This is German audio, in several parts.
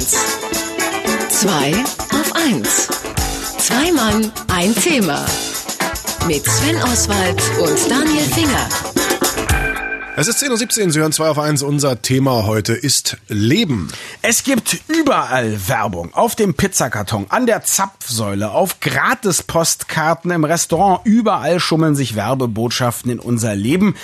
1. 2 auf 1. Zwei Mann, ein Thema. Mit Sven Oswald und Daniel Finger. Es ist 10.17 Uhr, Sie hören 2 auf 1. Unser Thema heute ist Leben. Es gibt überall Werbung. Auf dem Pizzakarton, an der Zapfsäule, auf Gratispostkarten im Restaurant. Überall schummeln sich Werbebotschaften in unser Leben.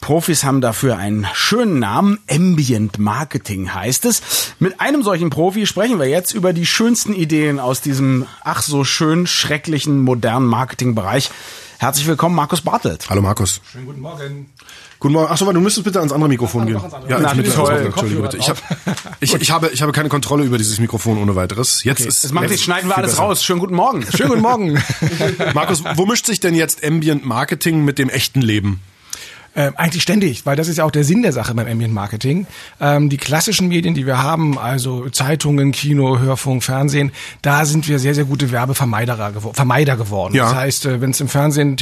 Profis haben dafür einen schönen Namen. Ambient Marketing heißt es. Mit einem solchen Profi sprechen wir jetzt über die schönsten Ideen aus diesem ach so schön schrecklichen modernen Marketingbereich. Herzlich willkommen, Markus Bartelt. Hallo Markus. Schönen guten Morgen. Guten Morgen. Achso, du müsstest bitte ans andere Mikrofon gehen. Ja, Na, ich mit toll. Entschuldige bitte. Ich, hab, ich, ich, habe, ich habe keine Kontrolle über dieses Mikrofon ohne weiteres. Jetzt ist Das macht jetzt schneiden wir alles besser. raus. Schönen guten Morgen. Schönen guten Morgen. Markus, wo mischt sich denn jetzt Ambient Marketing mit dem echten Leben? Ähm, eigentlich ständig, weil das ist ja auch der Sinn der Sache beim Ambient Marketing. Ähm, die klassischen Medien, die wir haben, also Zeitungen, Kino, Hörfunk, Fernsehen, da sind wir sehr, sehr gute Werbevermeider gewo Vermeider geworden. Ja. Das heißt, äh, wenn es im Fernsehen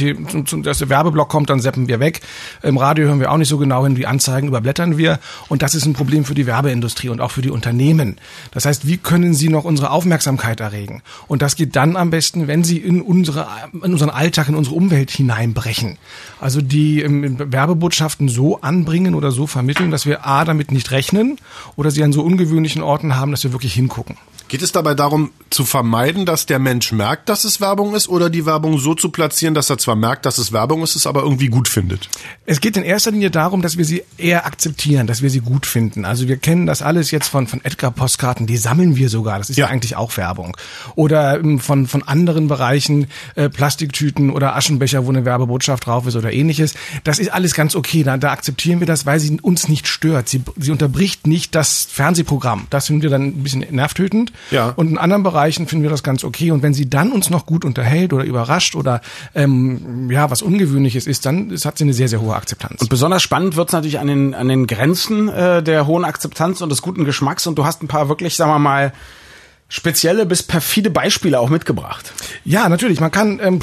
zum, der Werbeblock kommt, dann seppen wir weg. Im Radio hören wir auch nicht so genau hin, die Anzeigen überblättern wir. Und das ist ein Problem für die Werbeindustrie und auch für die Unternehmen. Das heißt, wie können sie noch unsere Aufmerksamkeit erregen? Und das geht dann am besten, wenn sie in unsere, in unseren Alltag, in unsere Umwelt hineinbrechen. Also die ähm, Werbebotschaften so anbringen oder so vermitteln, dass wir A, damit nicht rechnen oder sie an so ungewöhnlichen Orten haben, dass wir wirklich hingucken. Geht es dabei darum, zu vermeiden, dass der Mensch merkt, dass es Werbung ist, oder die Werbung so zu platzieren, dass er zwar merkt, dass es Werbung ist, es aber irgendwie gut findet? Es geht in erster Linie darum, dass wir sie eher akzeptieren, dass wir sie gut finden. Also wir kennen das alles jetzt von, von Edgar-Postkarten, die sammeln wir sogar. Das ist ja, Ja. eigentlich auch Werbung. Oder ähm, von, von anderen Bereichen, äh, Plastiktüten oder Aschenbecher, wo eine Werbebotschaft drauf ist oder ähnliches. Das ist alles ganz okay. Da, da akzeptieren wir das, weil sie uns nicht stört. Sie, sie unterbricht nicht das Fernsehprogramm. Das finden wir dann ein bisschen nervtötend. Ja. Und in anderen Bereichen finden wir das ganz okay. Und wenn sie dann uns noch gut unterhält oder überrascht oder ähm, ja was Ungewöhnliches ist, dann ist, hat sie eine sehr, sehr hohe Akzeptanz. Und besonders spannend wird's natürlich an den, an den Grenzen äh, der hohen Akzeptanz und des guten Geschmacks. Und du hast ein paar wirklich, sagen wir mal, spezielle bis perfide Beispiele auch mitgebracht. Ja, natürlich. Man kann ähm,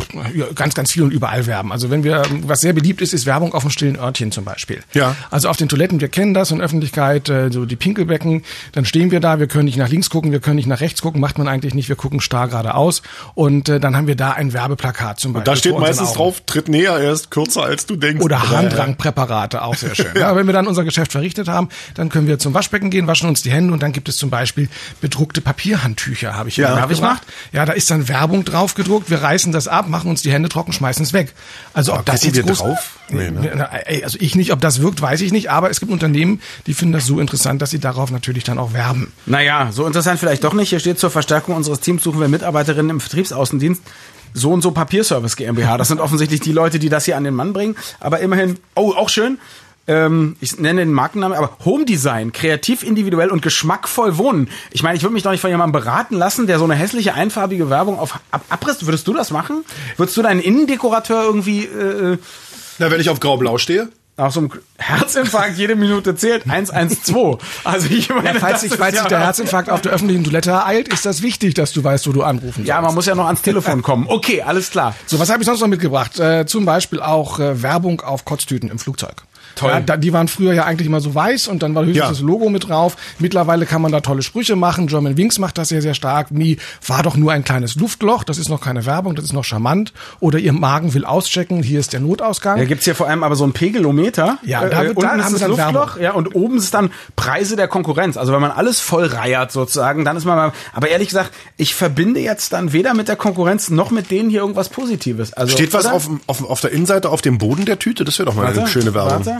ganz, ganz viel und überall werben. Also wenn wir, ähm, was sehr beliebt ist, ist Werbung auf dem stillen Örtchen zum Beispiel. Ja. Also auf den Toiletten, wir kennen das in Öffentlichkeit, äh, so die Pinkelbecken, dann stehen wir da, wir können nicht nach links gucken, wir können nicht nach rechts gucken, macht man eigentlich nicht, wir gucken starr geradeaus und äh, dann haben wir da ein Werbeplakat zum Beispiel. Da steht meistens Augen. drauf, tritt näher, er ist kürzer als du denkst. Oder Handrangpräparate, auch sehr schön. ja, wenn wir dann unser Geschäft verrichtet haben, dann können wir zum Waschbecken gehen, waschen uns die Hände und dann gibt es zum Beispiel bedruckte Papierhandtücher, habe ich hier Ja. mitgebracht. Ja, da ist dann Werbung drauf gedruckt, wir reißen das ab, machen uns die Hände trocken, schmeißen es weg. Also ob das gucken jetzt wir groß, drauf? Nee, ne? Ey, Also ich nicht, ob das wirkt, weiß ich nicht, aber es gibt Unternehmen, die finden das so interessant, dass sie darauf natürlich dann auch werben. Naja, so interessant vielleicht doch nicht. Hier steht zur Verstärkung unseres Teams suchen wir Mitarbeiterinnen im Vertriebsaußendienst. So und so Papierservice GmbH. Das sind offensichtlich die Leute, die das hier an den Mann bringen. Aber immerhin, oh, auch schön. Ähm, ich nenne den Markennamen, aber Home Design, kreativ, individuell und geschmackvoll wohnen. Ich meine, ich würde mich doch nicht von jemandem beraten lassen, der so eine hässliche, einfarbige Werbung auf Ab Abriss. Würdest du das machen? Würdest du deinen Innendekorateur irgendwie äh, Na, wenn ich auf grau-blau stehe? nach so einem Herzinfarkt jede Minute zählt 112? Also ich meine, Falls das sich, falls ja sich der Herzinfarkt auf der öffentlichen Toilette ereilt, ist das wichtig, dass du weißt, wo du anrufen Ja, sollst. man muss ja noch ans Telefon kommen. Okay, alles klar. So, was habe ich sonst noch mitgebracht? Äh, zum Beispiel auch äh, Werbung auf Kotztüten im Flugzeug. Toll. Ja, die waren früher ja eigentlich immer so weiß und dann war höchstens Ja. das Logo mit drauf. Mittlerweile kann man da tolle Sprüche machen. German Wings macht das sehr, sehr stark. Wie war doch nur ein kleines Luftloch. Das ist noch keine Werbung, das ist noch charmant. Oder ihr Magen will auschecken. Hier ist der Notausgang. Da gibt's hier vor allem aber so ein Pegelometer. Ja, da wird- unten da ist haben das wir dann Luftloch, Werbung. ja, und oben ist dann Preise der Konkurrenz. Also wenn man alles voll reiert sozusagen, dann ist man mal, aber ehrlich gesagt, ich verbinde jetzt dann weder mit der Konkurrenz noch mit denen hier irgendwas Positives. Also, Steht was oder? auf, auf, auf der Innenseite auf dem Boden der Tüte? Das wäre doch mal eine Warte, schöne Werbung. Warte.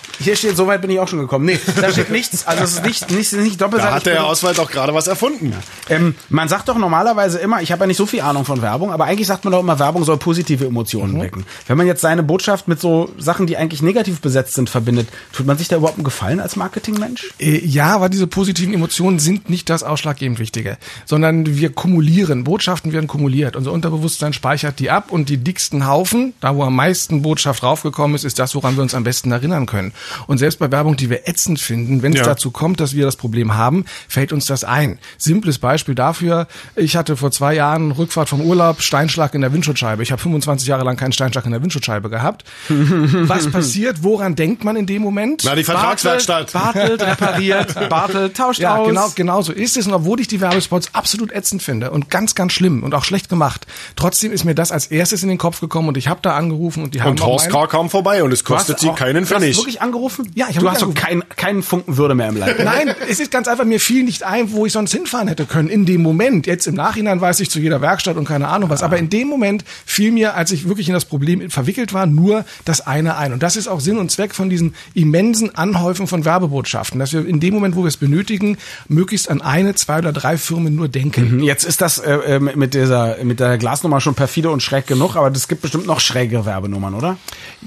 Hier steht, so weit bin ich auch schon gekommen. Nee, da steht nichts. Also es ist nicht, nicht, nicht doppelseitig. Da hat der Herr Auswald auch gerade was erfunden. Ähm, man sagt doch normalerweise immer, ich habe ja nicht so viel Ahnung von Werbung, aber eigentlich sagt man doch immer, Werbung soll positive Emotionen wecken. Wenn man jetzt seine Botschaft mit so Sachen, die eigentlich negativ besetzt sind, verbindet, tut man sich da überhaupt einen Gefallen als Marketingmensch? Äh, Ja, aber diese positiven Emotionen sind nicht das ausschlaggebend Wichtige, sondern wir kumulieren. Botschaften werden kumuliert. Unser Unterbewusstsein speichert die ab und die dicksten Haufen, da wo am meisten Botschaft draufgekommen ist, ist das, woran wir uns am besten erinnern können. Und selbst bei Werbung, die wir ätzend finden, wenn es Ja. dazu kommt, dass wir das Problem haben, fällt uns das ein. Simples Beispiel dafür, ich hatte vor zwei Jahren Rückfahrt vom Urlaub, Steinschlag in der Windschutzscheibe. Ich habe 25 Jahre lang keinen Steinschlag in der Windschutzscheibe gehabt. Was passiert? Woran denkt man in dem Moment? Na, die Vertragswerkstatt. Bartelt repariert, Bartelt tauscht Ja, aus. genau, genau so ist es. Und obwohl ich die Werbespots absolut ätzend finde und ganz, ganz schlimm und auch schlecht gemacht, trotzdem ist mir das als erstes in den Kopf gekommen und ich habe da angerufen und die haben Und Horst K. kam vorbei und es kostet sie auch- keinen Pfennig. Angerufen? Ja, ich hab Du hast so angerufen. keinen keinen Funken Würde mehr im Leib. Nein, es ist ganz einfach, mir fiel nicht ein, wo ich sonst hinfahren hätte können. In dem Moment, jetzt im Nachhinein weiß ich zu jeder Werkstatt und keine Ahnung was, aber in dem Moment fiel mir, als ich wirklich in das Problem verwickelt war, nur das eine ein. Und das ist auch Sinn und Zweck von diesen immensen Anhäufen von Werbebotschaften, dass wir in dem Moment, wo wir es benötigen, möglichst an eine, zwei oder drei Firmen nur denken. Jetzt ist das äh, äh, mit dieser mit der Glasnummer schon perfide und schräg genug, aber es gibt bestimmt noch schräge Werbenummern, oder?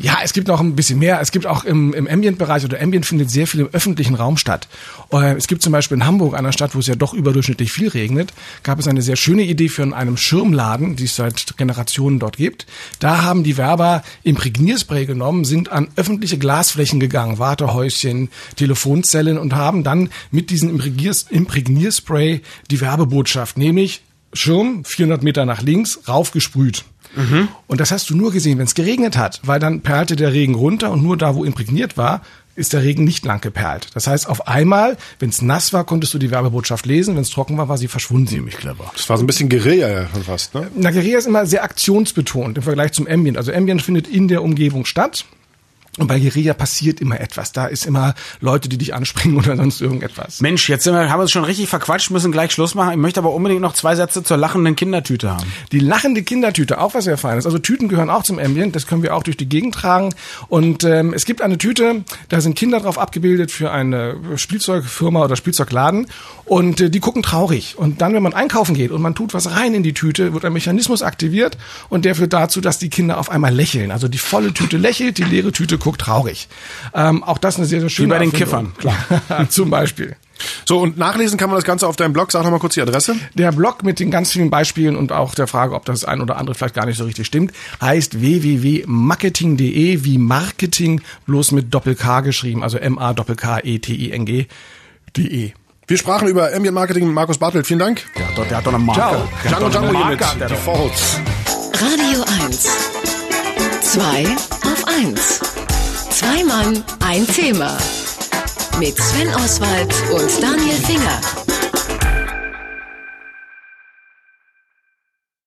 Ja, es gibt noch ein bisschen mehr. Es gibt auch im, im Ambient-Bereich oder Ambient findet sehr viel im öffentlichen Raum statt. Äh, Es gibt zum Beispiel in Hamburg, einer Stadt, wo es ja doch überdurchschnittlich viel regnet, gab es eine sehr schöne Idee für einen Schirmladen, die es seit Generationen dort gibt. Da haben die Werber Imprägnierspray genommen, sind an öffentliche Glasflächen gegangen, Wartehäuschen, Telefonzellen und haben dann mit diesem Imprägniers Imprägnierspray die Werbebotschaft, nämlich Schirm 400 Meter nach links, raufgesprüht. Und das hast du nur gesehen, wenn es geregnet hat, weil dann perlte der Regen runter und nur da, wo imprägniert war, ist der Regen nicht lang geperlt. Das heißt, auf einmal, wenn es nass war, konntest du die Werbebotschaft lesen, wenn es trocken war, war sie verschwunden. Ziemlich clever. Das war so ein bisschen Guerilla ja schon fast, ne? Na, Guerilla ist immer sehr aktionsbetont im Vergleich zum Ambient. Also Ambient findet in der Umgebung statt. Und bei Guerilla passiert immer etwas. Da ist immer Leute, die dich anspringen oder sonst irgendetwas. Mensch, jetzt wir, haben wir uns schon richtig verquatscht, müssen gleich Schluss machen. Ich möchte aber unbedingt noch zwei Sätze zur lachenden Kindertüte haben. Die lachende Kindertüte, auch was sehr feines. Also Tüten gehören auch zum Ambient, das können wir auch durch die Gegend tragen. Und ähm, es gibt eine Tüte, da sind Kinder drauf abgebildet für eine Spielzeugfirma oder Spielzeugladen und äh, die gucken traurig. Und dann, wenn man einkaufen geht und man tut was rein in die Tüte, wird ein Mechanismus aktiviert und der führt dazu, dass die Kinder auf einmal lächeln. Also die volle Tüte lächelt, die leere Tüte guckt traurig. Ähm, auch das eine sehr, sehr schöne bei den Erfindung. Klar, zum Beispiel. So, und nachlesen kann man das Ganze auf deinem Blog. Sag noch mal kurz die Adresse. Der Blog mit den ganz vielen Beispielen und auch der Frage, ob das ein oder andere vielleicht gar nicht so richtig stimmt, heißt www.marketing.de wie Marketing bloß mit Doppel-K geschrieben, also E M-A-K-K-E-T-I-N-G.de. Wir sprachen über Ambient Marketing mit Markus Bartelt. Vielen Dank. Der hat doch, der hat doch eine Marke. Ciao. Django Django hier mit. Radio 1. Zwei auf eins. Zwei Mann, ein Thema. Mit Sven Oswald und Daniel Finger.